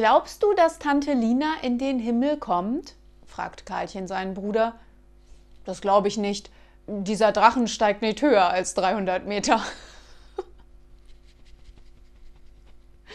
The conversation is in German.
Glaubst du, dass Tante Lina in den Himmel kommt? fragt Karlchen seinen Bruder. Das glaube ich nicht. Dieser Drachen steigt nicht höher als 300 Meter.